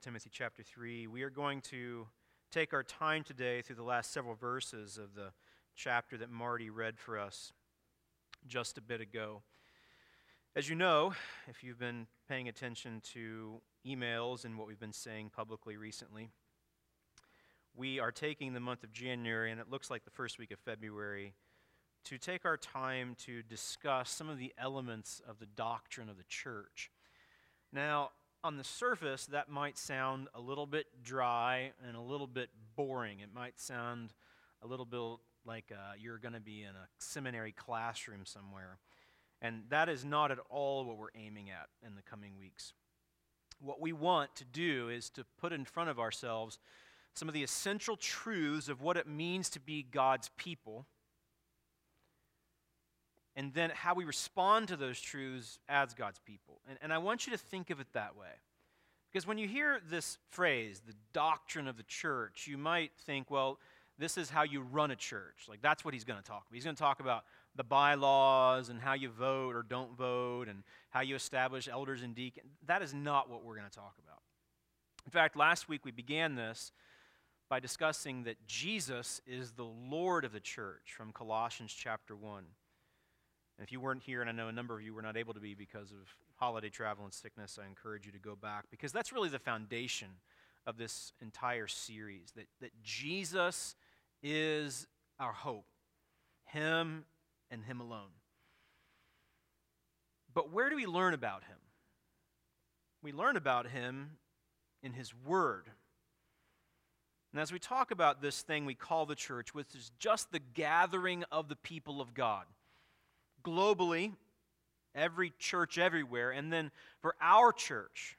Timothy chapter 3. We are going to take our time today through the last several verses of the chapter that Marty read for us just a bit ago. As you know, if you've been paying attention to emails and what we've been saying publicly recently, we are taking the month of January, and it looks like the first week of February, to take our time to discuss some of the elements of the doctrine of the church. Now, on the surface, that might sound a little bit dry and a little bit boring. It might sound a little bit like uh, you're going to be in a seminary classroom somewhere. And that is not at all what we're aiming at in the coming weeks. What we want to do is to put in front of ourselves some of the essential truths of what it means to be God's people, and then how we respond to those truths as God's people. And, and I want you to think of it that way. Because when you hear this phrase, the doctrine of the church, you might think, well, this is how you run a church. Like, that's what he's going to talk about. He's going to talk about the bylaws and how you vote or don't vote and how you establish elders and deacons. That is not what we're going to talk about. In fact, last week we began this by discussing that Jesus is the Lord of the church from Colossians chapter 1. And if you weren't here, and I know a number of you were not able to be because of holiday travel and sickness, I encourage you to go back because that's really the foundation of this entire series that, that Jesus is our hope, Him and Him alone. But where do we learn about Him? We learn about Him in His Word. And as we talk about this thing we call the church, which is just the gathering of the people of God, globally, every church everywhere, and then for our church,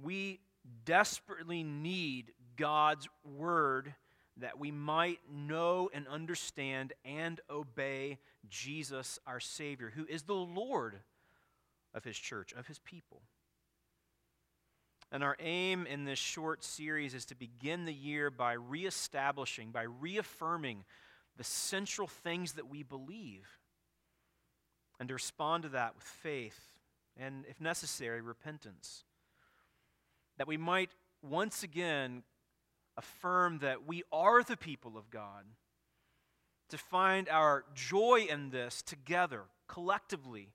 we desperately need God's Word that we might know and understand and obey Jesus, our Savior, who is the Lord of His church, of His people. And our aim in this short series is to begin the year by reestablishing, by reaffirming the central things that we believe, and to respond to that with faith and, if necessary, repentance. That we might once again affirm that we are the people of God, to find our joy in this together, collectively.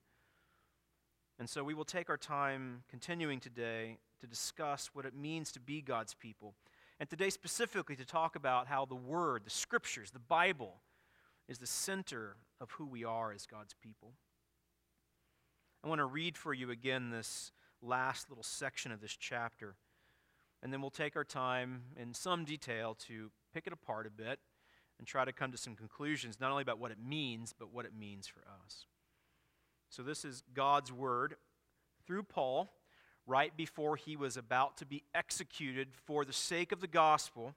And so we will take our time continuing today to discuss what it means to be God's people. And today, specifically, to talk about how the Word, the Scriptures, the Bible, is the center of who we are as God's people. I want to read for you again this last little section of this chapter and then we'll take our time in some detail to pick it apart a bit and try to come to some conclusions, not only about what it means, but what it means for us. So, this is God's word through Paul right before he was about to be executed for the sake of the gospel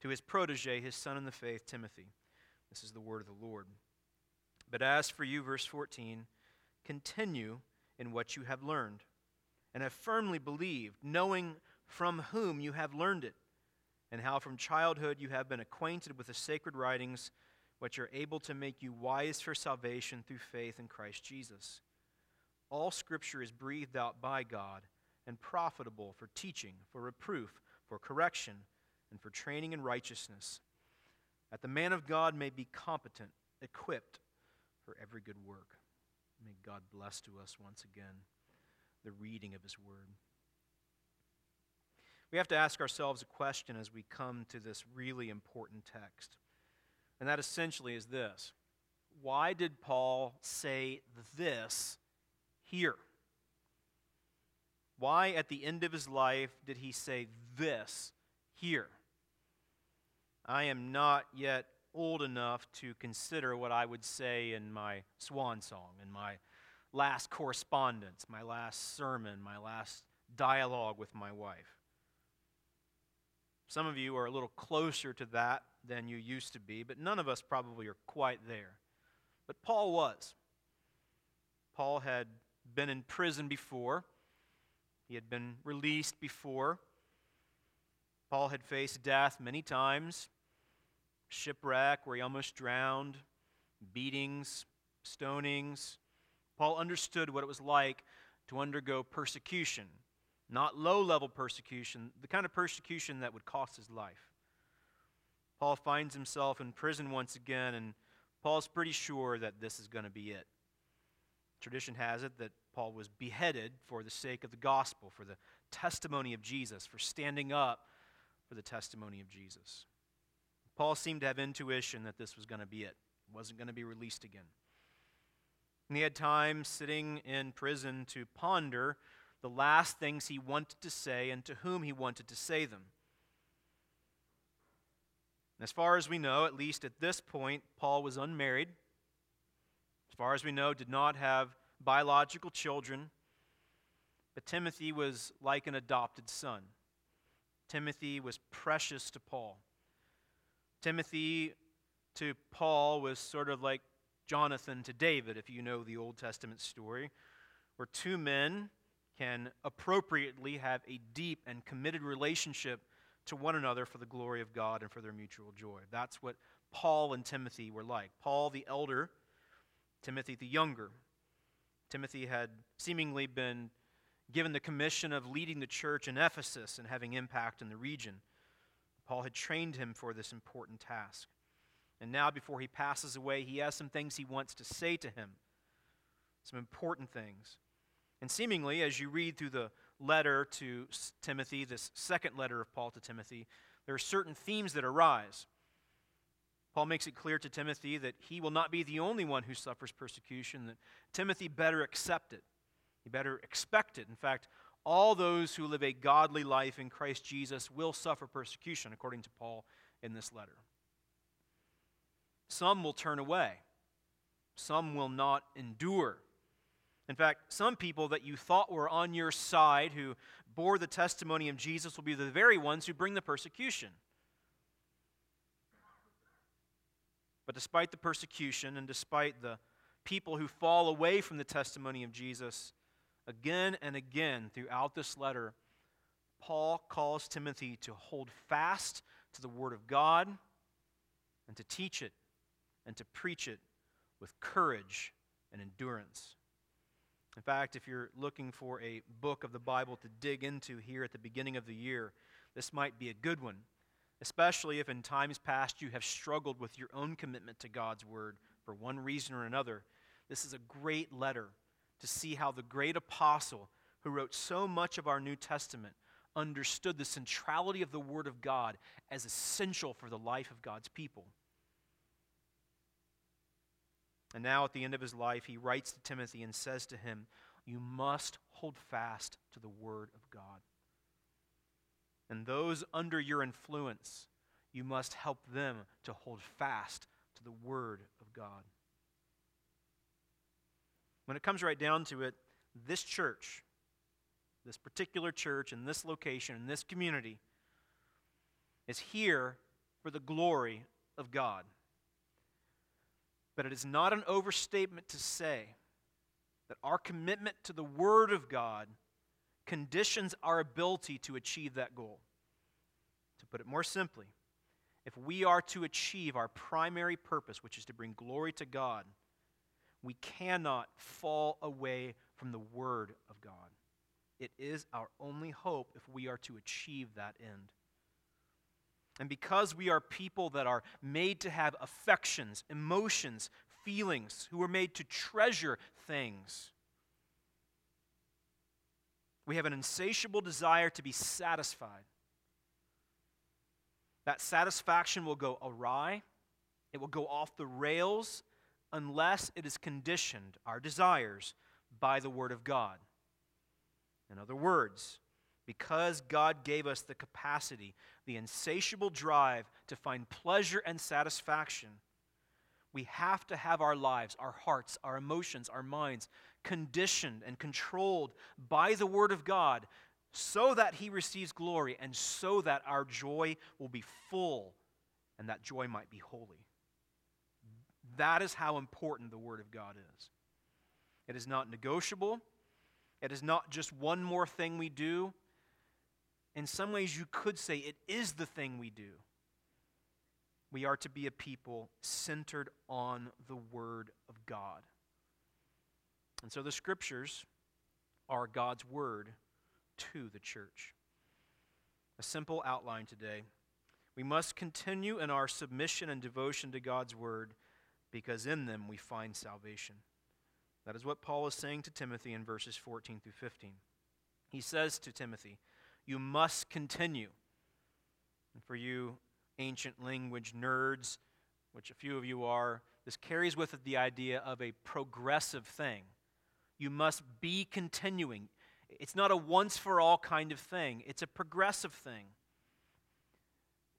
to his protege, his son in the faith, Timothy. This is the word of the Lord. But as for you, verse 14, continue in what you have learned and have firmly believed, knowing from whom you have learned it, and how from childhood you have been acquainted with the sacred writings, which are able to make you wise for salvation through faith in Christ Jesus. All Scripture is breathed out by God and profitable for teaching, for reproof, for correction, and for training in righteousness, that the man of God may be competent, equipped for every good work. May God bless to us once again the reading of His Word. We have to ask ourselves a question as we come to this really important text. And that essentially is this Why did Paul say this here? Why, at the end of his life, did he say this here? I am not yet old enough to consider what I would say in my swan song, in my last correspondence, my last sermon, my last dialogue with my wife. Some of you are a little closer to that than you used to be, but none of us probably are quite there. But Paul was. Paul had been in prison before, he had been released before. Paul had faced death many times shipwreck, where he almost drowned, beatings, stonings. Paul understood what it was like to undergo persecution not low level persecution, the kind of persecution that would cost his life. Paul finds himself in prison once again, and Paul's pretty sure that this is going to be it. Tradition has it that Paul was beheaded for the sake of the gospel, for the testimony of Jesus, for standing up for the testimony of Jesus. Paul seemed to have intuition that this was going to be it, it wasn't going to be released again. And he had time sitting in prison to ponder the last things he wanted to say and to whom he wanted to say them. As far as we know, at least at this point, Paul was unmarried. As far as we know, did not have biological children. But Timothy was like an adopted son. Timothy was precious to Paul. Timothy to Paul was sort of like Jonathan to David, if you know the Old Testament story, where two men can appropriately have a deep and committed relationship to one another for the glory of God and for their mutual joy. That's what Paul and Timothy were like. Paul the elder, Timothy the younger. Timothy had seemingly been given the commission of leading the church in Ephesus and having impact in the region. Paul had trained him for this important task. And now, before he passes away, he has some things he wants to say to him, some important things. And seemingly, as you read through the letter to Timothy, this second letter of Paul to Timothy, there are certain themes that arise. Paul makes it clear to Timothy that he will not be the only one who suffers persecution, that Timothy better accept it. He better expect it. In fact, all those who live a godly life in Christ Jesus will suffer persecution, according to Paul in this letter. Some will turn away, some will not endure. In fact, some people that you thought were on your side who bore the testimony of Jesus will be the very ones who bring the persecution. But despite the persecution and despite the people who fall away from the testimony of Jesus, again and again throughout this letter, Paul calls Timothy to hold fast to the Word of God and to teach it and to preach it with courage and endurance. In fact, if you're looking for a book of the Bible to dig into here at the beginning of the year, this might be a good one, especially if in times past you have struggled with your own commitment to God's Word for one reason or another. This is a great letter to see how the great apostle who wrote so much of our New Testament understood the centrality of the Word of God as essential for the life of God's people. And now, at the end of his life, he writes to Timothy and says to him, You must hold fast to the Word of God. And those under your influence, you must help them to hold fast to the Word of God. When it comes right down to it, this church, this particular church in this location, in this community, is here for the glory of God. But it is not an overstatement to say that our commitment to the Word of God conditions our ability to achieve that goal. To put it more simply, if we are to achieve our primary purpose, which is to bring glory to God, we cannot fall away from the Word of God. It is our only hope if we are to achieve that end. And because we are people that are made to have affections, emotions, feelings, who are made to treasure things, we have an insatiable desire to be satisfied. That satisfaction will go awry, it will go off the rails unless it is conditioned, our desires, by the Word of God. In other words, because God gave us the capacity, the insatiable drive to find pleasure and satisfaction, we have to have our lives, our hearts, our emotions, our minds conditioned and controlled by the Word of God so that He receives glory and so that our joy will be full and that joy might be holy. That is how important the Word of God is. It is not negotiable. It is not just one more thing we do in some ways, you could say it is the thing we do. We are to be a people centered on the Word of God. And so the Scriptures are God's Word to the church. A simple outline today. We must continue in our submission and devotion to God's word because in them we find salvation. That is what Paul is saying to Timothy in verses 14 through 15. He says to Timothy, You must continue. And for you ancient language nerds, which a few of you are, this carries with it the idea of a progressive thing. You must be continuing. It's not a once for all kind of thing, it's a progressive thing.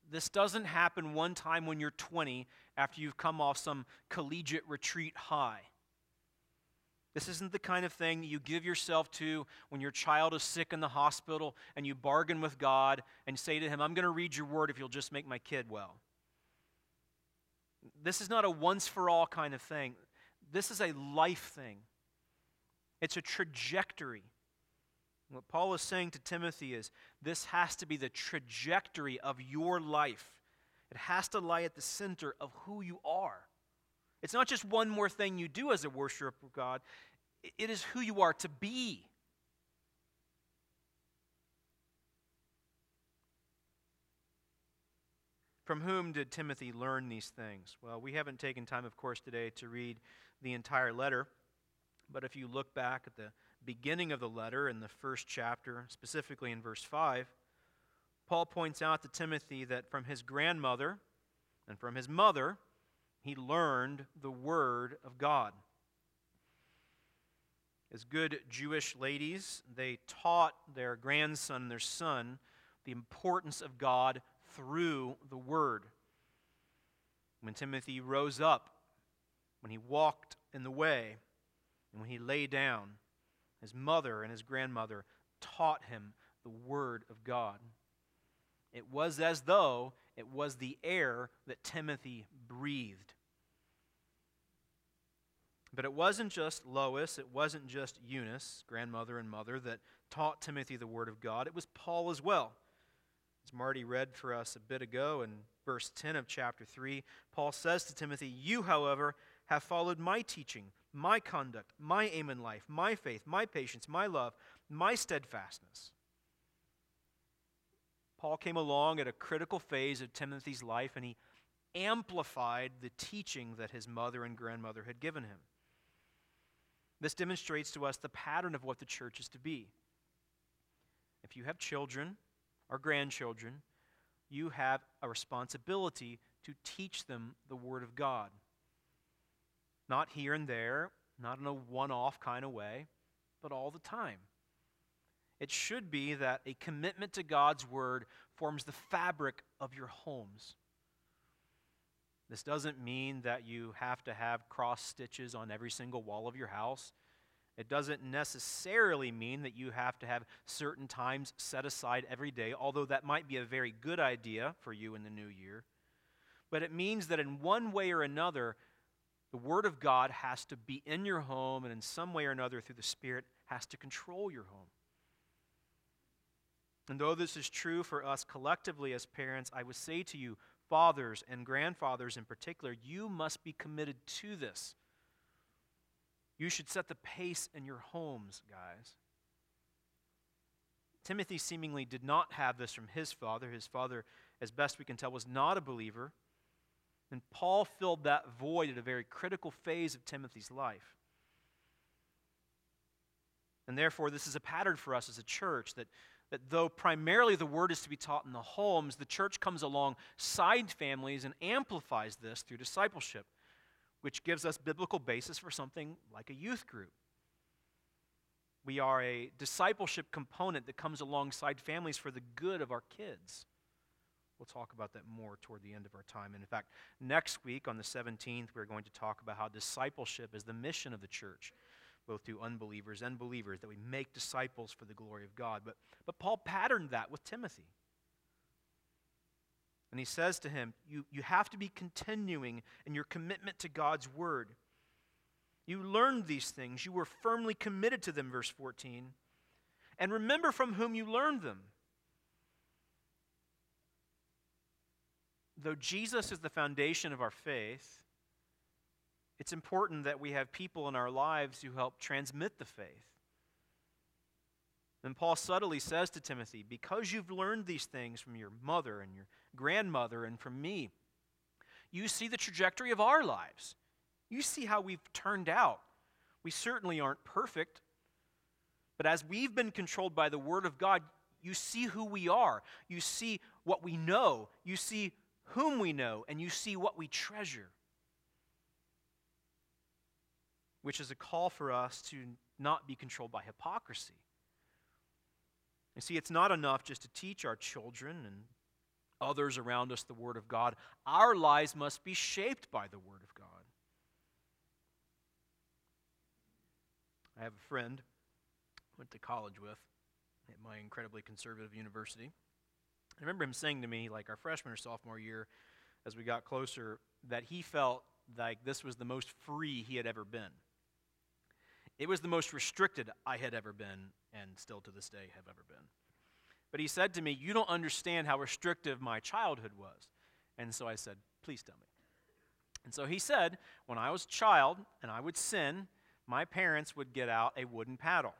This doesn't happen one time when you're 20 after you've come off some collegiate retreat high. This isn't the kind of thing you give yourself to when your child is sick in the hospital and you bargain with God and say to Him, I'm going to read your word if you'll just make my kid well. This is not a once for all kind of thing. This is a life thing, it's a trajectory. What Paul is saying to Timothy is this has to be the trajectory of your life. It has to lie at the center of who you are. It's not just one more thing you do as a worshiper of God, it is who you are to be. From whom did Timothy learn these things? Well, we haven't taken time, of course, today to read the entire letter, but if you look back at the beginning of the letter in the first chapter, specifically in verse 5, Paul points out to Timothy that from his grandmother and from his mother, he learned the Word of God. As good Jewish ladies, they taught their grandson, their son, the importance of God through the Word. When Timothy rose up, when he walked in the way, and when he lay down, his mother and his grandmother taught him the Word of God. It was as though it was the air that Timothy breathed. But it wasn't just Lois, it wasn't just Eunice, grandmother and mother, that taught Timothy the Word of God. It was Paul as well. As Marty read for us a bit ago in verse 10 of chapter 3, Paul says to Timothy, You, however, have followed my teaching, my conduct, my aim in life, my faith, my patience, my love, my steadfastness. Paul came along at a critical phase of Timothy's life and he amplified the teaching that his mother and grandmother had given him. This demonstrates to us the pattern of what the church is to be. If you have children or grandchildren, you have a responsibility to teach them the Word of God. Not here and there, not in a one off kind of way, but all the time. It should be that a commitment to God's Word forms the fabric of your homes. This doesn't mean that you have to have cross stitches on every single wall of your house. It doesn't necessarily mean that you have to have certain times set aside every day, although that might be a very good idea for you in the new year. But it means that in one way or another, the Word of God has to be in your home and in some way or another through the Spirit has to control your home. And though this is true for us collectively as parents, I would say to you, fathers and grandfathers in particular, you must be committed to this. You should set the pace in your homes, guys. Timothy seemingly did not have this from his father. His father, as best we can tell, was not a believer. And Paul filled that void at a very critical phase of Timothy's life. And therefore, this is a pattern for us as a church that that though primarily the word is to be taught in the homes, the church comes alongside families and amplifies this through discipleship, which gives us biblical basis for something like a youth group. We are a discipleship component that comes alongside families for the good of our kids. We'll talk about that more toward the end of our time. And in fact, next week on the 17th, we're going to talk about how discipleship is the mission of the church both to unbelievers and believers, that we make disciples for the glory of God. But, but Paul patterned that with Timothy. And he says to him, you, you have to be continuing in your commitment to God's word. You learned these things, you were firmly committed to them, verse 14. And remember from whom you learned them. Though Jesus is the foundation of our faith, it's important that we have people in our lives who help transmit the faith. And Paul subtly says to Timothy, Because you've learned these things from your mother and your grandmother and from me, you see the trajectory of our lives. You see how we've turned out. We certainly aren't perfect, but as we've been controlled by the Word of God, you see who we are. You see what we know. You see whom we know. And you see what we treasure. Which is a call for us to not be controlled by hypocrisy. You see, it's not enough just to teach our children and others around us the Word of God. Our lives must be shaped by the Word of God. I have a friend I went to college with at my incredibly conservative university. I remember him saying to me, like our freshman or sophomore year, as we got closer, that he felt like this was the most free he had ever been. It was the most restricted I had ever been, and still to this day have ever been. But he said to me, You don't understand how restrictive my childhood was. And so I said, Please tell me. And so he said, When I was a child and I would sin, my parents would get out a wooden paddle.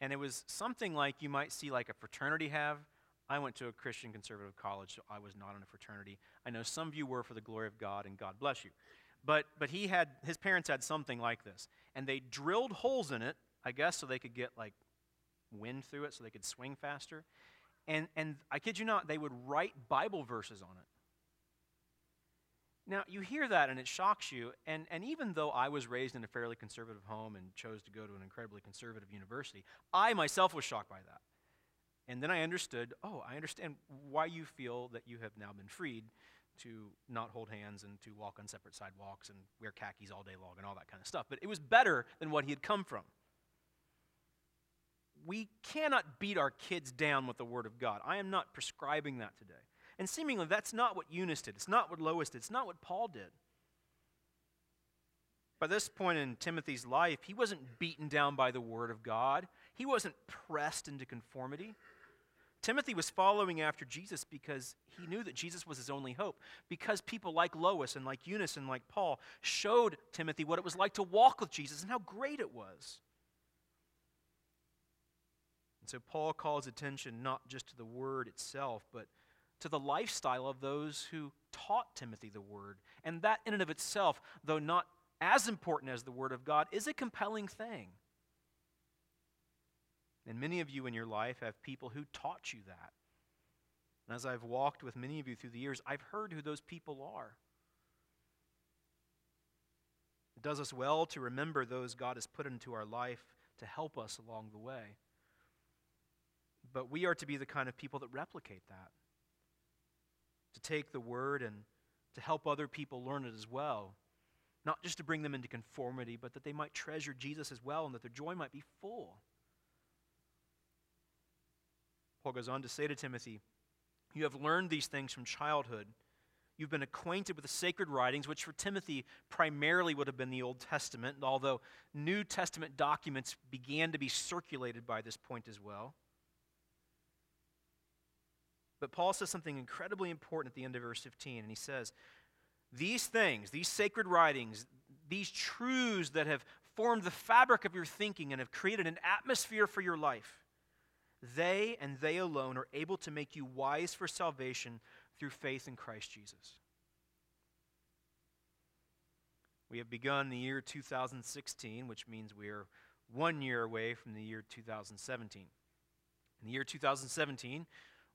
And it was something like you might see like a fraternity have. I went to a Christian conservative college, so I was not in a fraternity. I know some of you were for the glory of God, and God bless you. But, but he had, his parents had something like this. And they drilled holes in it, I guess, so they could get like wind through it so they could swing faster. And, and I kid you not, they would write Bible verses on it. Now, you hear that and it shocks you. And, and even though I was raised in a fairly conservative home and chose to go to an incredibly conservative university, I myself was shocked by that. And then I understood oh, I understand why you feel that you have now been freed to not hold hands and to walk on separate sidewalks and wear khakis all day long and all that kind of stuff. But it was better than what he had come from we cannot beat our kids down with the Word of God. I am not prescribing that today. And seemingly, that's not what Eunice did. It's not what Lois did. It's not what Paul did. By this point in Timothy's life, he wasn't beaten down by the Word of God, he wasn't pressed into conformity. Timothy was following after Jesus because he knew that Jesus was his only hope. Because people like Lois and like Eunice and like Paul showed Timothy what it was like to walk with Jesus and how great it was. And so Paul calls attention not just to the word itself, but to the lifestyle of those who taught Timothy the word. And that, in and of itself, though not as important as the word of God, is a compelling thing. And many of you in your life have people who taught you that. And as I've walked with many of you through the years, I've heard who those people are. It does us well to remember those God has put into our life to help us along the way. But we are to be the kind of people that replicate that. To take the word and to help other people learn it as well. Not just to bring them into conformity, but that they might treasure Jesus as well and that their joy might be full. Paul goes on to say to Timothy, You have learned these things from childhood. You've been acquainted with the sacred writings, which for Timothy primarily would have been the Old Testament, although New Testament documents began to be circulated by this point as well. But Paul says something incredibly important at the end of verse 15, and he says, These things, these sacred writings, these truths that have formed the fabric of your thinking and have created an atmosphere for your life, they and they alone are able to make you wise for salvation through faith in Christ Jesus. We have begun the year 2016, which means we are one year away from the year 2017. In the year 2017,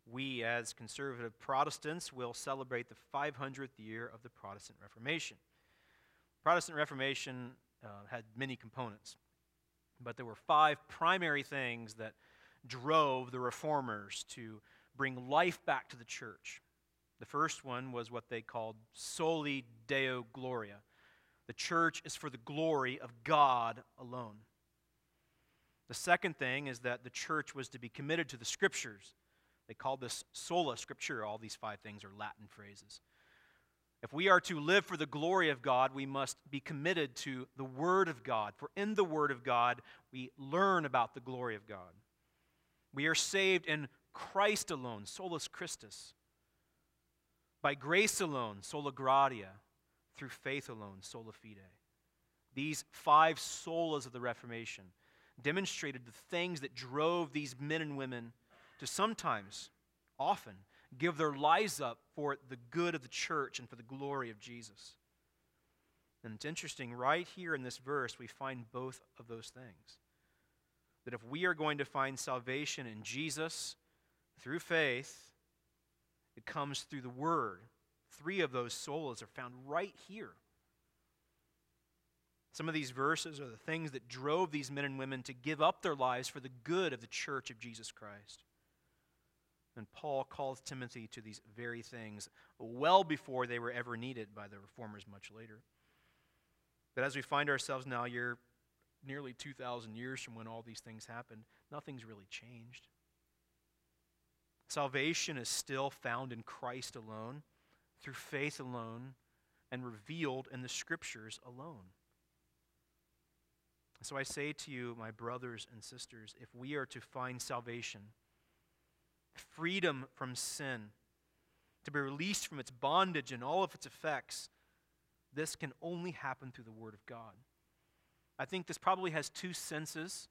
we, as conservative Protestants, will celebrate the 500th year of the Protestant Reformation. Protestant Reformation uh, had many components, but there were five primary things that drove the reformers to bring life back to the church. The first one was what they called soli deo gloria. The church is for the glory of God alone. The second thing is that the church was to be committed to the scriptures they called this sola scriptura. All these five things are Latin phrases. If we are to live for the glory of God, we must be committed to the Word of God. For in the Word of God, we learn about the glory of God. We are saved in Christ alone, solus Christus. By grace alone, sola gratia. Through faith alone, sola fide. These five solas of the Reformation demonstrated the things that drove these men and women to sometimes, often, give their lives up for the good of the church and for the glory of Jesus. And it's interesting, right here in this verse, we find both of those things. That if we are going to find salvation in Jesus through faith, it comes through the Word. Three of those solas are found right here. Some of these verses are the things that drove these men and women to give up their lives for the good of the church of Jesus Christ. And Paul calls Timothy to these very things well before they were ever needed by the reformers much later. But as we find ourselves now, you're nearly 2,000 years from when all these things happened, nothing's really changed. Salvation is still found in Christ alone, through faith alone, and revealed in the Scriptures alone. So I say to you, my brothers and sisters, if we are to find salvation, freedom from sin, to be released from its bondage and all of its effects, this can only happen through the Word of God. I think this probably has two senses,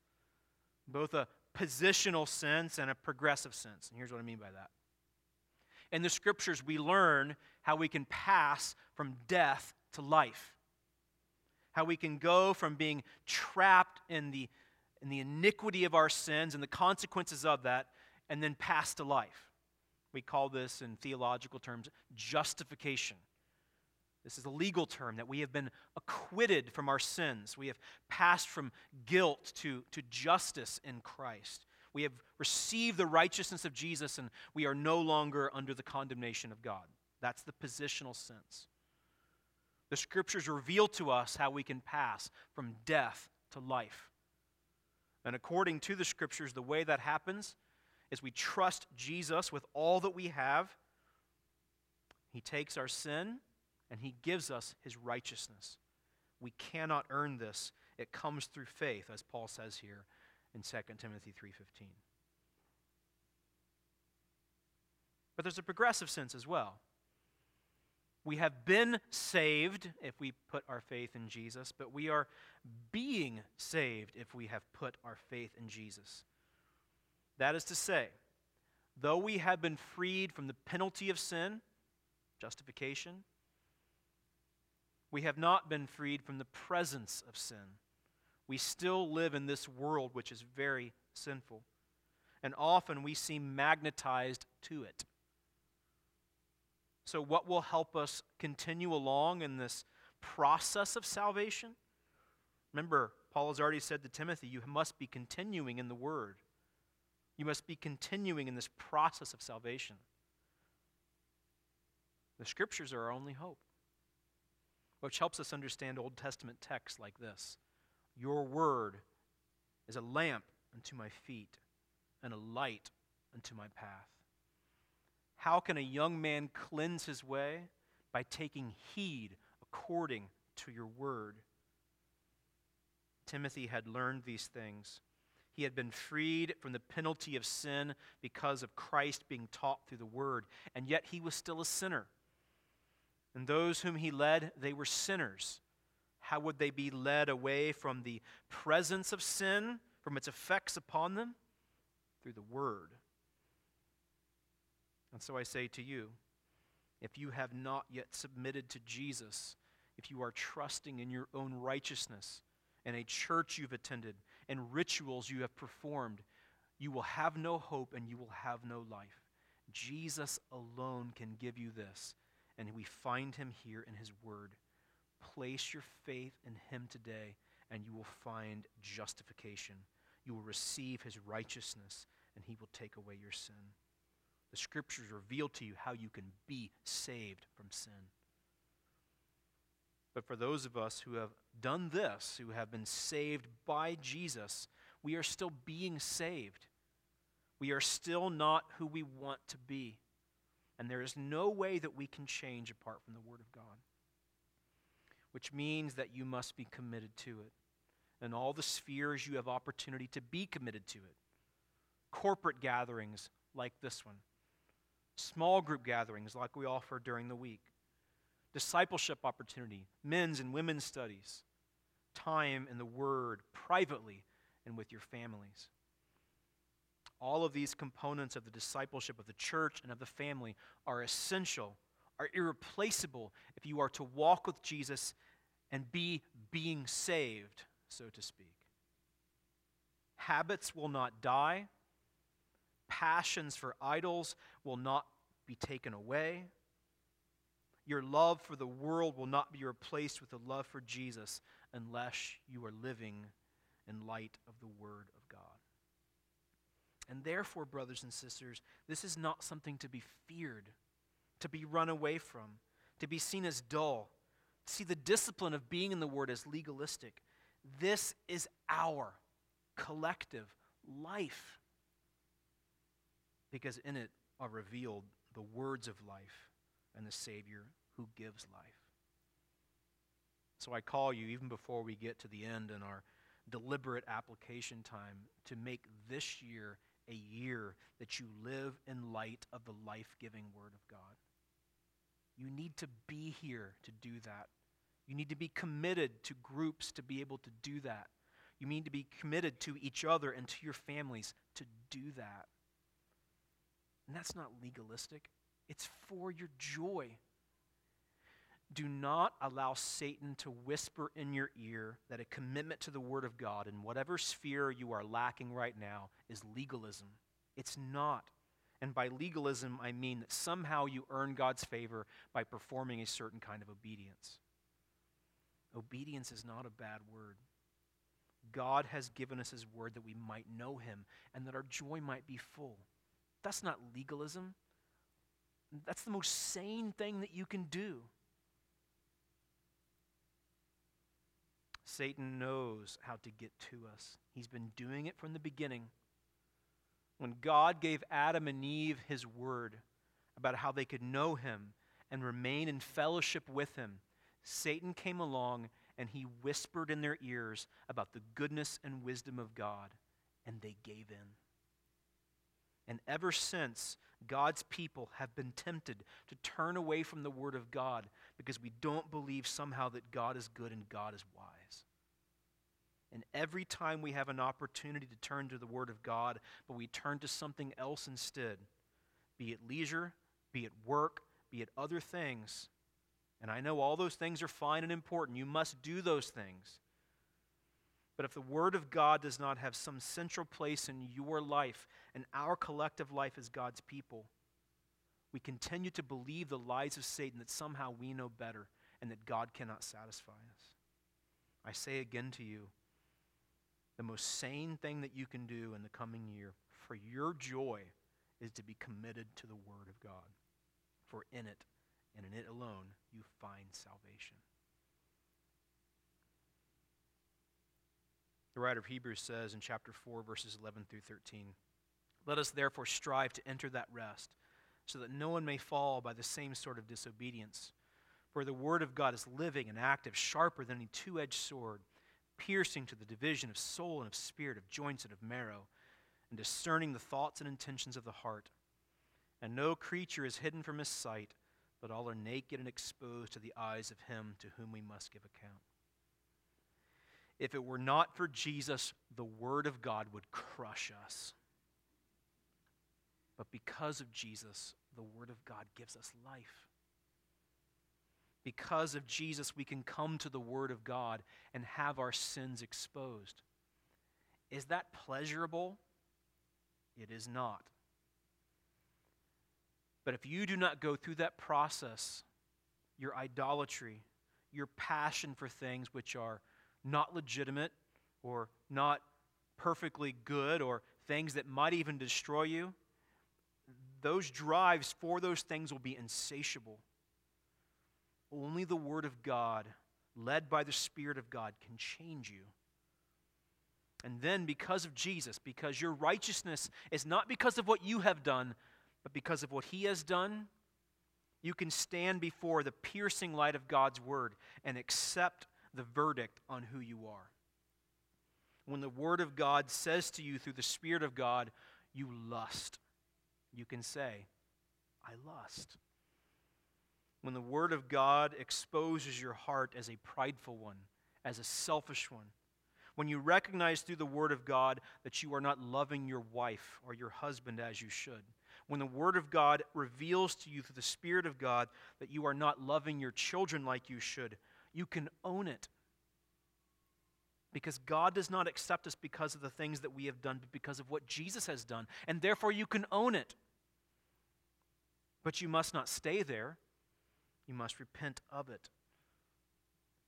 both a positional sense and a progressive sense. And here's what I mean by that. In the scriptures, we learn how we can pass from death to life, how we can go from being trapped in the, in the iniquity of our sins and the consequences of that, and then pass to life. We call this, in theological terms, justification. This is a legal term that we have been acquitted from our sins. We have passed from guilt to, to justice in Christ. We have received the righteousness of Jesus and we are no longer under the condemnation of God. That's the positional sense. The scriptures reveal to us how we can pass from death to life. And according to the scriptures, the way that happens is we trust Jesus with all that we have. He takes our sin and he gives us his righteousness. We cannot earn this. It comes through faith, as Paul says here in 2 Timothy 3:15. But there's a progressive sense as well. We have been saved if we put our faith in Jesus, but we are being saved if we have put our faith in Jesus. That is to say, though we have been freed from the penalty of sin, justification, we have not been freed from the presence of sin. We still live in this world which is very sinful. And often we seem magnetized to it. So, what will help us continue along in this process of salvation? Remember, Paul has already said to Timothy, you must be continuing in the Word. You must be continuing in this process of salvation. The Scriptures are our only hope which helps us understand Old Testament texts like this Your word is a lamp unto my feet and a light unto my path. How can a young man cleanse his way? By taking heed according to your word. Timothy had learned these things. He had been freed from the penalty of sin because of Christ being taught through the word, and yet he was still a sinner. And those whom he led, they were sinners. How would they be led away from the presence of sin, from its effects upon them? Through the Word. And so I say to you, if you have not yet submitted to Jesus, if you are trusting in your own righteousness and a church you've attended and rituals you have performed, you will have no hope and you will have no life. Jesus alone can give you this and we find him here in his word. Place your faith in him today, and you will find justification. You will receive his righteousness, and he will take away your sin. The scriptures reveal to you how you can be saved from sin. But for those of us who have done this, who have been saved by Jesus, we are still being saved. We are still not who we want to be. And there is no way that we can change apart from the Word of God, which means that you must be committed to it. In all the spheres, you have opportunity to be committed to it. Corporate gatherings like this one, small group gatherings like we offer during the week, discipleship opportunity, men's and women's studies, time in the Word privately and with your families. All of these components of the discipleship of the church and of the family are essential, are irreplaceable if you are to walk with Jesus and be being saved, so to speak. Habits will not die, passions for idols will not be taken away. Your love for the world will not be replaced with a love for Jesus unless you are living in light of the Word of God. And therefore, brothers and sisters, this is not something to be feared, to be run away from, to be seen as dull. To see the discipline of being in the Word as legalistic. This is our collective life because in it are revealed the words of life and the Savior who gives life. So I call you, even before we get to the end in our deliberate application time, to make this year a year that you live in light of the life giving Word of God. You need to be here to do that. You need to be committed to groups to be able to do that. You need to be committed to each other and to your families to do that. And that's not legalistic, it's for your joy. Do not allow Satan to whisper in your ear that a commitment to the Word of God in whatever sphere you are lacking right now is legalism. It's not. And by legalism, I mean that somehow you earn God's favor by performing a certain kind of obedience. Obedience is not a bad word. God has given us His word that we might know Him and that our joy might be full. That's not legalism. That's the most sane thing that you can do. Satan knows how to get to us. He's been doing it from the beginning. When God gave Adam and Eve his word about how they could know him and remain in fellowship with him, Satan came along and he whispered in their ears about the goodness and wisdom of God, and they gave in. And ever since, God's people have been tempted to turn away from the Word of God because we don't believe somehow that God is good and God is. And every time we have an opportunity to turn to the Word of God, but we turn to something else instead, be it leisure, be it work, be it other things. And I know all those things are fine and important. You must do those things. But if the Word of God does not have some central place in your life and our collective life as God's people, we continue to believe the lies of Satan that somehow we know better and that God cannot satisfy us. I say again to you the most sane thing that you can do in the coming year for your joy is to be committed to the Word of God. For in it and in it alone you find salvation. The writer of Hebrews says in chapter 4, verses 11 through 13 Let us therefore strive to enter that rest, so that no one may fall by the same sort of disobedience. For the word of God is living and active, sharper than any two edged sword, piercing to the division of soul and of spirit, of joints and of marrow, and discerning the thoughts and intentions of the heart. And no creature is hidden from his sight, but all are naked and exposed to the eyes of him to whom we must give account. If it were not for Jesus, the Word of God would crush us. But because of Jesus, the Word of God gives us life. Because of Jesus, we can come to the Word of God and have our sins exposed. Is that pleasurable? It is not. But if you do not go through that process, your idolatry, your passion for things which are not legitimate or not perfectly good or things that might even destroy you, those drives for those things will be insatiable. Only the Word of God, led by the Spirit of God, can change you. And then, because of Jesus, because your righteousness is not because of what you have done, but because of what He has done, you can stand before the piercing light of God's Word and accept the verdict on who you are. When the Word of God says to you through the Spirit of God, you lust, you can say, I lust. When the Word of God exposes your heart as a prideful one, as a selfish one, when you recognize through the Word of God that you are not loving your wife or your husband as you should, when the Word of God reveals to you through the Spirit of God that you are not loving your children like you should, you can own it. Because God does not accept us because of the things that we have done, but because of what Jesus has done. And therefore, you can own it. But you must not stay there, you must repent of it.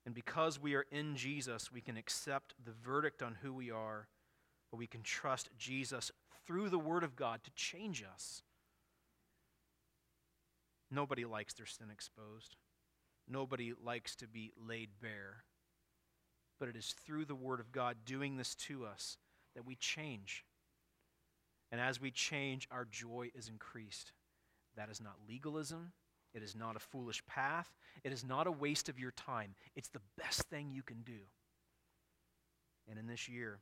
And because we are in Jesus, we can accept the verdict on who we are, but we can trust Jesus through the Word of God to change us. Nobody likes their sin exposed. Nobody likes to be laid bare. But it is through the Word of God doing this to us that we change. And as we change, our joy is increased. That is not legalism. It is not a foolish path. It is not a waste of your time. It's the best thing you can do. And in this year,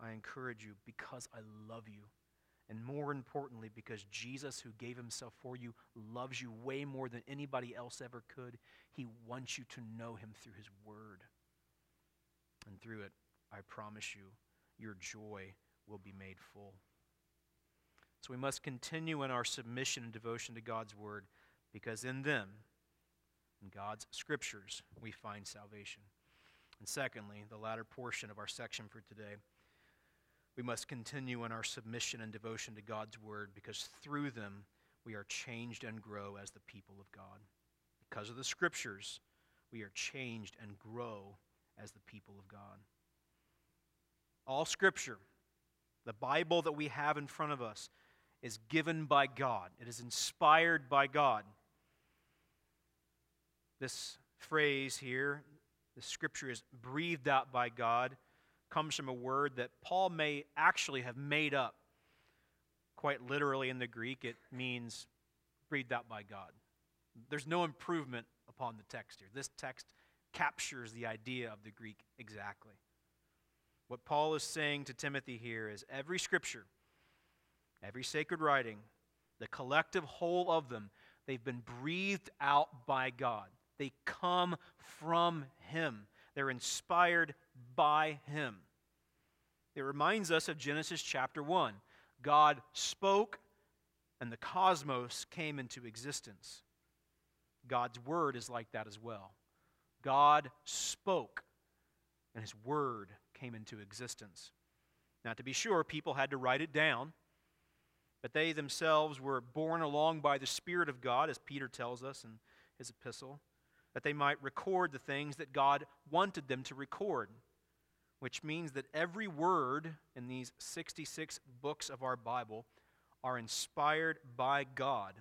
I encourage you because I love you and more importantly, because Jesus, who gave himself for you, loves you way more than anybody else ever could, he wants you to know him through his word. And through it, I promise you, your joy will be made full. So we must continue in our submission and devotion to God's word, because in them, in God's scriptures, we find salvation. And secondly, the latter portion of our section for today we must continue in our submission and devotion to God's word because through them we are changed and grow as the people of God. Because of the scriptures, we are changed and grow as the people of God. All scripture, the Bible that we have in front of us, is given by God, it is inspired by God. This phrase here, the scripture is breathed out by God comes from a word that Paul may actually have made up. Quite literally in the Greek, it means breathed out by God. There's no improvement upon the text here. This text captures the idea of the Greek exactly. What Paul is saying to Timothy here is every scripture, every sacred writing, the collective whole of them, they've been breathed out by God. They come from Him. They're inspired by Him. It reminds us of Genesis chapter 1. God spoke, and the cosmos came into existence. God's word is like that as well. God spoke, and his word came into existence. Now, to be sure, people had to write it down, but they themselves were borne along by the Spirit of God, as Peter tells us in his epistle that they might record the things that God wanted them to record, which means that every word in these 66 books of our Bible are inspired by God.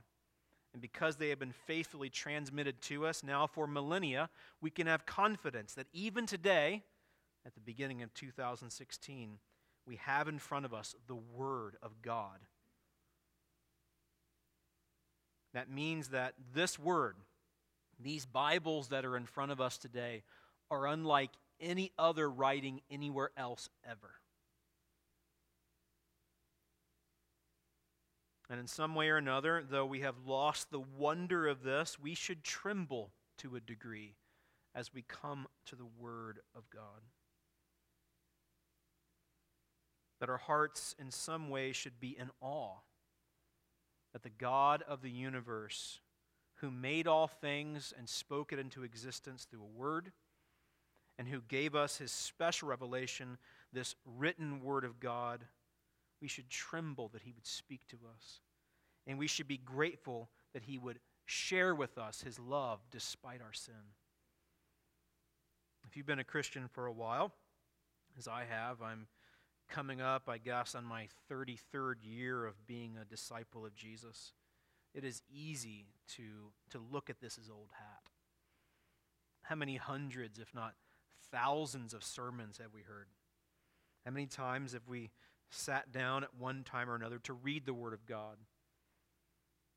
And because they have been faithfully transmitted to us now for millennia, we can have confidence that even today, at the beginning of 2016, we have in front of us the Word of God. That means that this Word, these Bibles that are in front of us today are unlike any other writing anywhere else ever. And in some way or another, though we have lost the wonder of this, we should tremble to a degree as we come to the Word of God. That our hearts, in some way, should be in awe that the God of the universe who made all things and spoke it into existence through a word, and who gave us his special revelation, this written word of God, we should tremble that he would speak to us. And we should be grateful that he would share with us his love despite our sin. If you've been a Christian for a while, as I have, I'm coming up, I guess, on my 33rd year of being a disciple of Jesus it is easy to, to look at this as old hat. How many hundreds, if not thousands, of sermons have we heard? How many times have we sat down at one time or another to read the Word of God?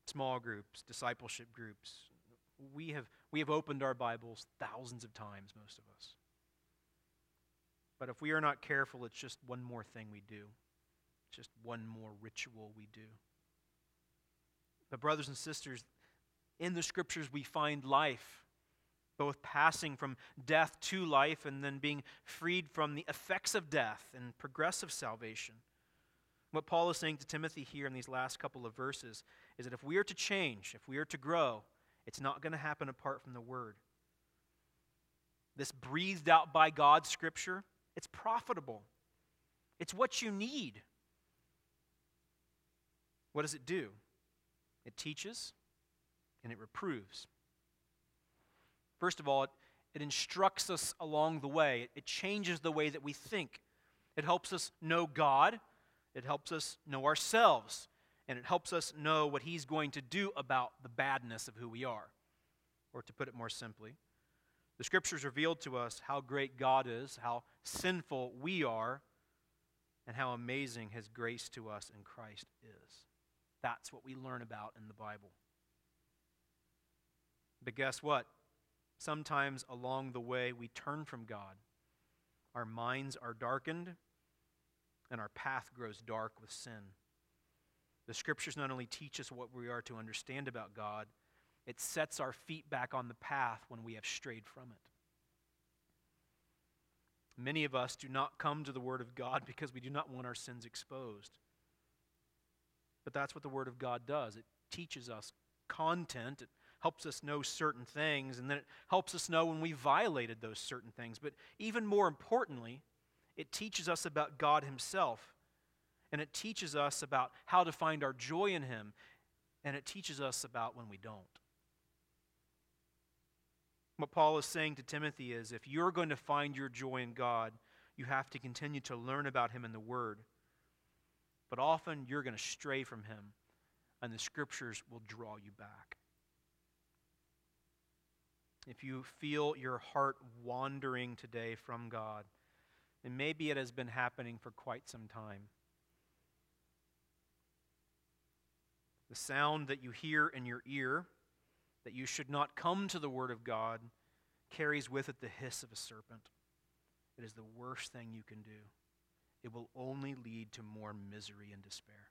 Small groups, discipleship groups. We have, we have opened our Bibles thousands of times, most of us. But if we are not careful, it's just one more thing we do, just one more ritual we do. But, brothers and sisters, in the scriptures we find life, both passing from death to life and then being freed from the effects of death and progressive salvation. What Paul is saying to Timothy here in these last couple of verses is that if we are to change, if we are to grow, it's not going to happen apart from the Word. This breathed out by God scripture, it's profitable. It's what you need. What does it do? It teaches and it reproves. First of all, it, it instructs us along the way, it, it changes the way that we think. It helps us know God, it helps us know ourselves, and it helps us know what He's going to do about the badness of who we are. Or to put it more simply, the Scriptures revealed to us how great God is, how sinful we are, and how amazing His grace to us in Christ is. That's what we learn about in the Bible. But guess what? Sometimes along the way, we turn from God. Our minds are darkened, and our path grows dark with sin. The scriptures not only teach us what we are to understand about God, it sets our feet back on the path when we have strayed from it. Many of us do not come to the Word of God because we do not want our sins exposed. But that's what the Word of God does it teaches us content, it helps us know certain things, and then it helps us know when we violated those certain things. But even more importantly, it teaches us about God Himself, and it teaches us about how to find our joy in Him, and it teaches us about when we don't. What Paul is saying to Timothy is if you're going to find your joy in God, you have to continue to learn about Him in the Word. But often you're going to stray from Him, and the Scriptures will draw you back if you feel your heart wandering today from God, and maybe it has been happening for quite some time. The sound that you hear in your ear, that you should not come to the Word of God, carries with it the hiss of a serpent. It is the worst thing you can do. It will only lead to more misery and despair.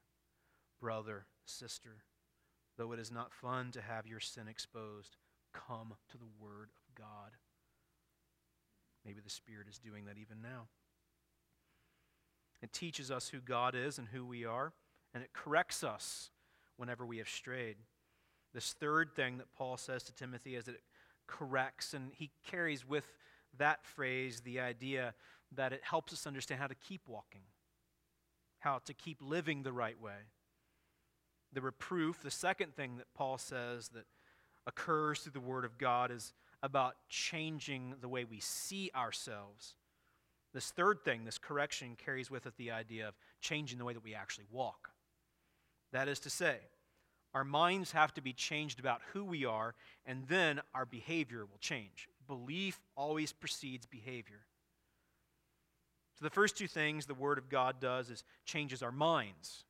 Brother, sister, though it is not fun to have your sin exposed, come to the Word of God. Maybe the Spirit is doing that even now. It teaches us who God is and who we are, and it corrects us whenever we have strayed. This third thing that Paul says to Timothy is that it corrects, and he carries with that phrase the idea that it helps us understand how to keep walking, how to keep living the right way. The reproof, the second thing that Paul says that occurs through the Word of God is about changing the way we see ourselves. This third thing, this correction, carries with it the idea of changing the way that we actually walk. That is to say, our minds have to be changed about who we are, and then our behavior will change. Belief always precedes behavior. So, the first two things the Word of God does is changes our minds,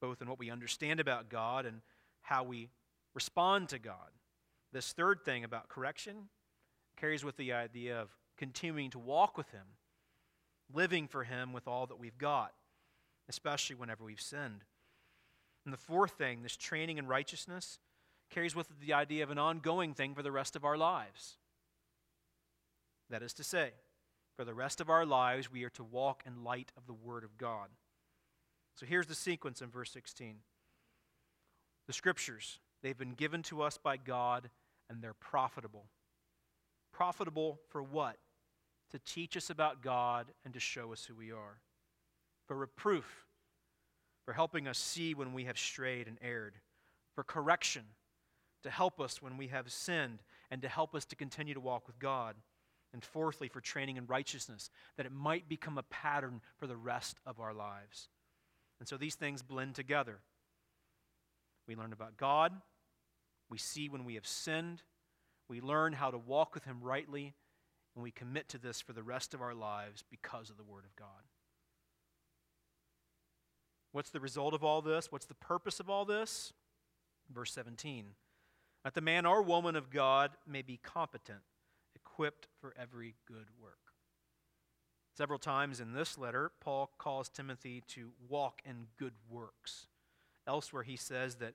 both in what we understand about God and how we respond to God. This third thing about correction carries with the idea of continuing to walk with Him, living for Him with all that we've got, especially whenever we've sinned. And the fourth thing, this training in righteousness, carries with it the idea of an ongoing thing for the rest of our lives. That is to say, for the rest of our lives, we are to walk in light of the Word of God. So here's the sequence in verse 16 the Scriptures, They've been given to us by God, and they're profitable. Profitable for what? To teach us about God and to show us who we are. For reproof, for helping us see when we have strayed and erred. For correction, to help us when we have sinned and to help us to continue to walk with God. And fourthly, for training in righteousness, that it might become a pattern for the rest of our lives. And so these things blend together. We learn about God, we see when we have sinned. We learn how to walk with Him rightly, and we commit to this for the rest of our lives because of the Word of God. What's the result of all this? What's the purpose of all this? Verse 17 That the man or woman of God may be competent, equipped for every good work. Several times in this letter, Paul calls Timothy to walk in good works. Elsewhere, he says that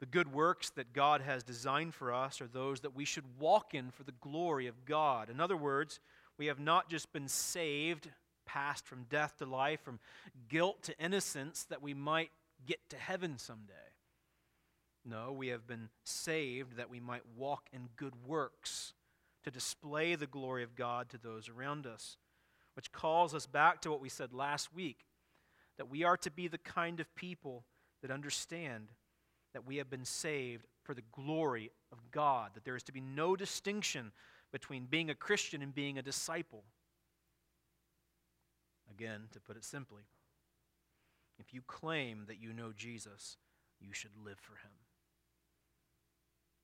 The good works that God has designed for us are those that we should walk in for the glory of God. In other words, we have not just been saved, passed from death to life, from guilt to innocence, that we might get to heaven someday. No, we have been saved that we might walk in good works to display the glory of God to those around us, which calls us back to what we said last week that we are to be the kind of people that understand that we have been saved for the glory of God, that there is to be no distinction between being a Christian and being a disciple. Again, to put it simply, if you claim that you know Jesus, you should live for him.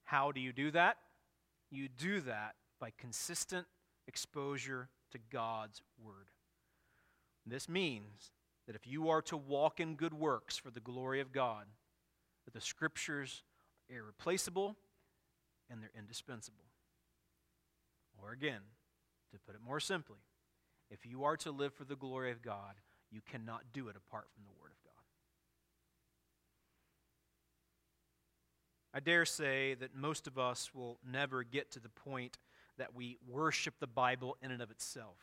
How do you do that? You do that by consistent exposure to God's Word. This means that if you are to walk in good works for the glory of God, that the Scriptures are irreplaceable and they're indispensable. Or again, to put it more simply, if you are to live for the glory of God, you cannot do it apart from the Word of God. I dare say that most of us will never get to the point that we worship the Bible in and of itself.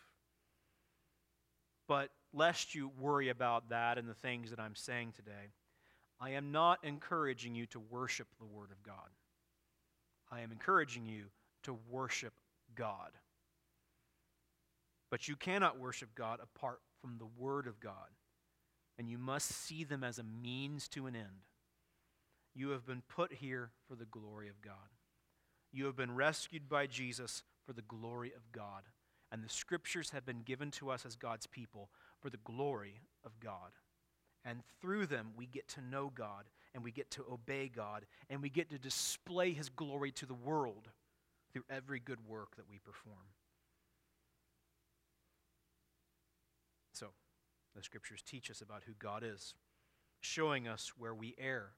But lest you worry about that and the things that I'm saying today, I am not encouraging you to worship the Word of God. I am encouraging you to worship God. But you cannot worship God apart from the Word of God, and you must see them as a means to an end. You have been put here for the glory of God. You have been rescued by Jesus for the glory of God. And the scriptures have been given to us as God's people for the glory of God. And through them, we get to know God and we get to obey God and we get to display His glory to the world through every good work that we perform. So, the scriptures teach us about who God is, showing us where we err,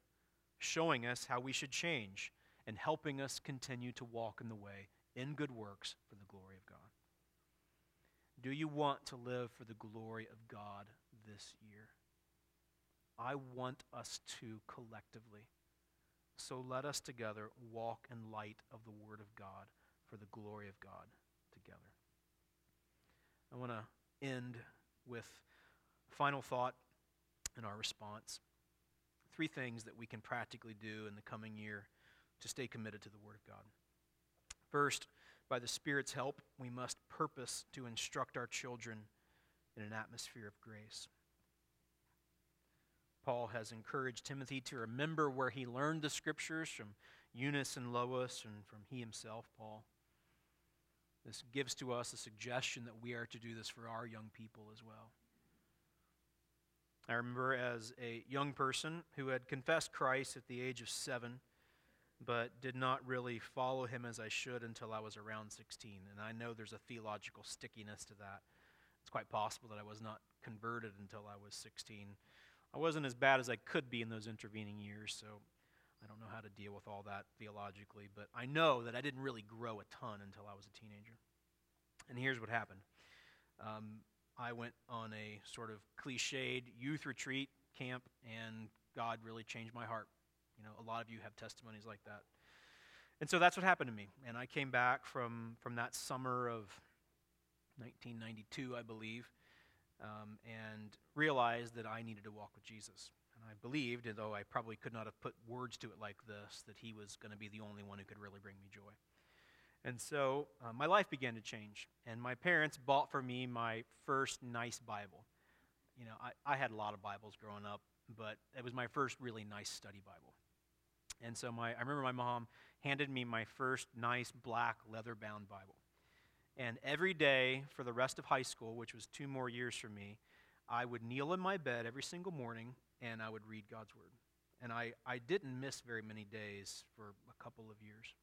showing us how we should change, and helping us continue to walk in the way in good works for the glory of God. Do you want to live for the glory of God this year? I want us to collectively. So let us together walk in light of the Word of God for the glory of God together. I want to end with a final thought and our response. Three things that we can practically do in the coming year to stay committed to the Word of God. First, by the Spirit's help, we must purpose to instruct our children in an atmosphere of grace. Paul has encouraged Timothy to remember where he learned the scriptures from Eunice and Lois and from he himself, Paul. This gives to us a suggestion that we are to do this for our young people as well. I remember as a young person who had confessed Christ at the age of seven, but did not really follow him as I should until I was around 16. And I know there's a theological stickiness to that. It's quite possible that I was not converted until I was 16. I wasn't as bad as I could be in those intervening years, so I don't know how to deal with all that theologically, but I know that I didn't really grow a ton until I was a teenager. And here's what happened um, I went on a sort of cliched youth retreat camp, and God really changed my heart. You know, a lot of you have testimonies like that. And so that's what happened to me. And I came back from, from that summer of 1992, I believe, um, and realized that I needed to walk with Jesus. And I believed, though I probably could not have put words to it like this, that he was going to be the only one who could really bring me joy. And so uh, my life began to change. And my parents bought for me my first nice Bible. You know, I, I had a lot of Bibles growing up, but it was my first really nice study Bible. And so my, I remember my mom handed me my first nice black leather bound Bible. And every day for the rest of high school, which was two more years for me, I would kneel in my bed every single morning and I would read God's Word. And I, I didn't miss very many days for a couple of years.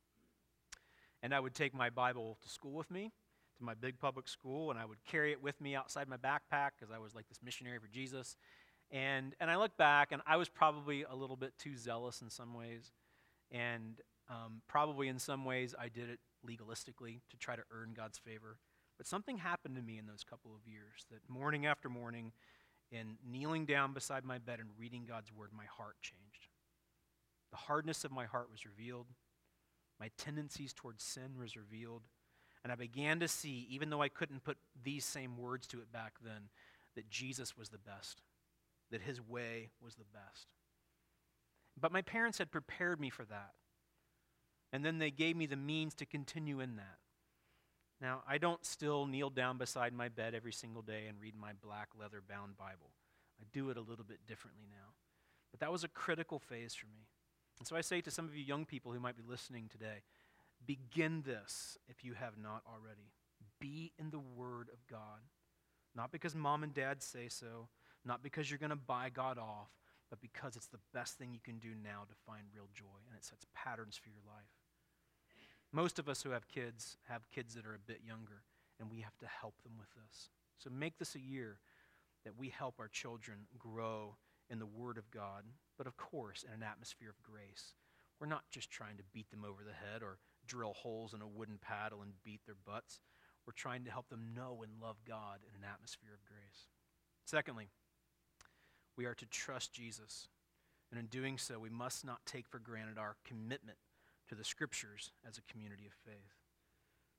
And I would take my Bible to school with me, to my big public school, and I would carry it with me outside my backpack because I was like this missionary for Jesus. And, and I look back, and I was probably a little bit too zealous in some ways. And um, probably in some ways, I did it legalistically to try to earn God's favor. But something happened to me in those couple of years that morning after morning, in kneeling down beside my bed and reading God's word, my heart changed. The hardness of my heart was revealed. My tendencies towards sin was revealed. And I began to see, even though I couldn't put these same words to it back then, that Jesus was the best, that his way was the best. But my parents had prepared me for that. And then they gave me the means to continue in that. Now, I don't still kneel down beside my bed every single day and read my black leather bound Bible. I do it a little bit differently now. But that was a critical phase for me. And so I say to some of you young people who might be listening today begin this if you have not already. Be in the Word of God. Not because mom and dad say so, not because you're going to buy God off, but because it's the best thing you can do now to find real joy and it sets patterns for your life. Most of us who have kids have kids that are a bit younger, and we have to help them with this. So make this a year that we help our children grow in the Word of God, but of course, in an atmosphere of grace. We're not just trying to beat them over the head or drill holes in a wooden paddle and beat their butts. We're trying to help them know and love God in an atmosphere of grace. Secondly, we are to trust Jesus. And in doing so, we must not take for granted our commitment to the scriptures as a community of faith.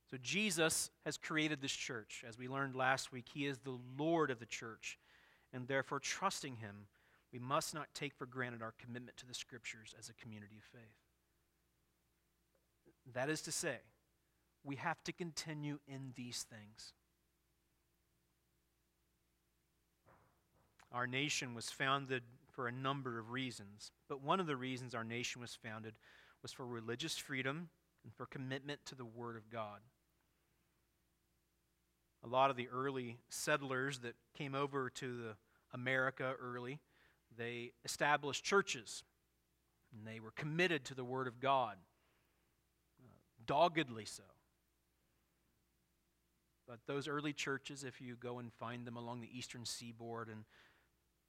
So, Jesus has created this church. As we learned last week, He is the Lord of the church. And therefore, trusting Him, we must not take for granted our commitment to the scriptures as a community of faith. That is to say, we have to continue in these things. Our nation was founded for a number of reasons, but one of the reasons our nation was founded was for religious freedom and for commitment to the Word of God. A lot of the early settlers that came over to the America early, they established churches and they were committed to the Word of God, uh, doggedly so. But those early churches, if you go and find them along the eastern seaboard and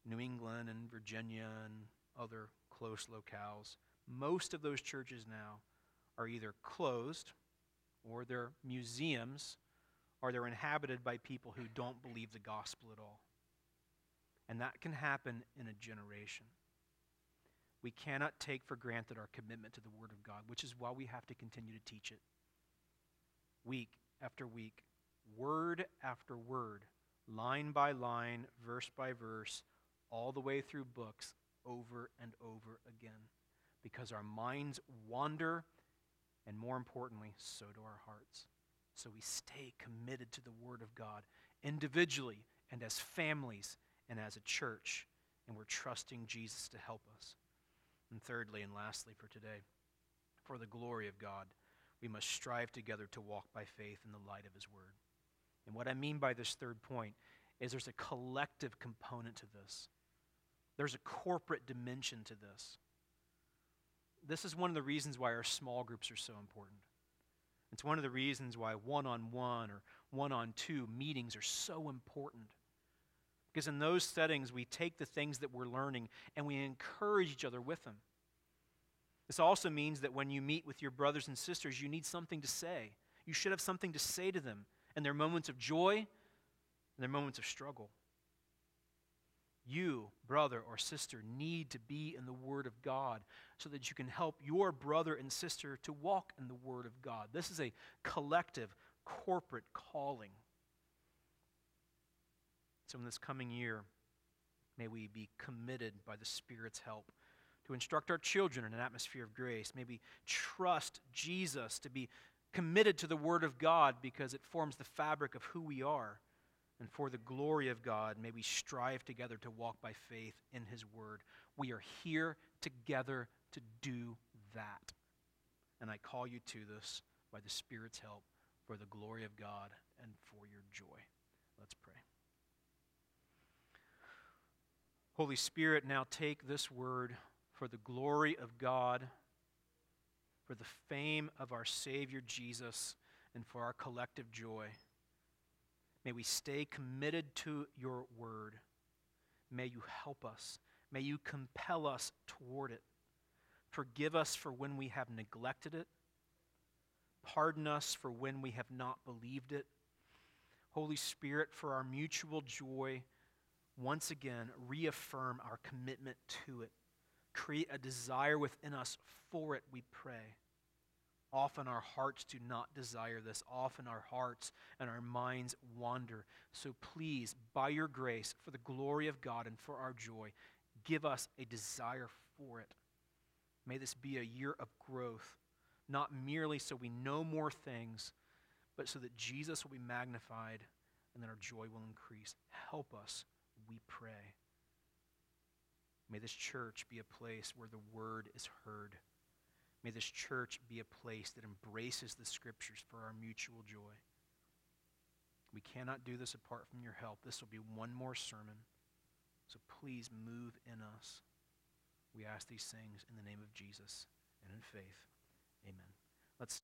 New England and Virginia and other close locales, most of those churches now are either closed or they're museums or they're inhabited by people who don't believe the gospel at all. And that can happen in a generation. We cannot take for granted our commitment to the Word of God, which is why we have to continue to teach it. Week after week, word after word, line by line, verse by verse, all the way through books, over and over again. Because our minds wander, and more importantly, so do our hearts. So we stay committed to the Word of God individually and as families and as a church, and we're trusting Jesus to help us. And thirdly and lastly for today, for the glory of God, we must strive together to walk by faith in the light of His Word. And what I mean by this third point is there's a collective component to this, there's a corporate dimension to this. This is one of the reasons why our small groups are so important. It's one of the reasons why one on one or one on two meetings are so important. Because in those settings, we take the things that we're learning and we encourage each other with them. This also means that when you meet with your brothers and sisters, you need something to say. You should have something to say to them in their moments of joy and their moments of struggle. You, brother or sister, need to be in the Word of God so that you can help your brother and sister to walk in the Word of God. This is a collective, corporate calling. So, in this coming year, may we be committed by the Spirit's help to instruct our children in an atmosphere of grace. May we trust Jesus to be committed to the Word of God because it forms the fabric of who we are. And for the glory of God, may we strive together to walk by faith in His Word. We are here together to do that. And I call you to this by the Spirit's help for the glory of God and for your joy. Let's pray. Holy Spirit, now take this word for the glory of God, for the fame of our Savior Jesus, and for our collective joy. May we stay committed to your word. May you help us. May you compel us toward it. Forgive us for when we have neglected it. Pardon us for when we have not believed it. Holy Spirit, for our mutual joy, once again reaffirm our commitment to it. Create a desire within us for it, we pray. Often our hearts do not desire this. Often our hearts and our minds wander. So please, by your grace, for the glory of God and for our joy, give us a desire for it. May this be a year of growth, not merely so we know more things, but so that Jesus will be magnified and that our joy will increase. Help us, we pray. May this church be a place where the word is heard. May this church be a place that embraces the scriptures for our mutual joy. We cannot do this apart from your help. This will be one more sermon. So please move in us. We ask these things in the name of Jesus and in faith. Amen. Let's